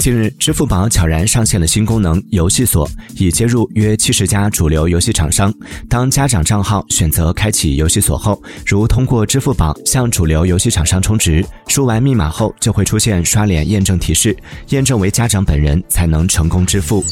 近日支付宝悄然上线了新功能游戏锁已接入约七十家主流游戏厂商。当家长账号选择开启游戏锁后如通过支付宝向主流游戏厂商充值输完密码后就会出现刷脸验证提示验证为家长本人才能成功支付。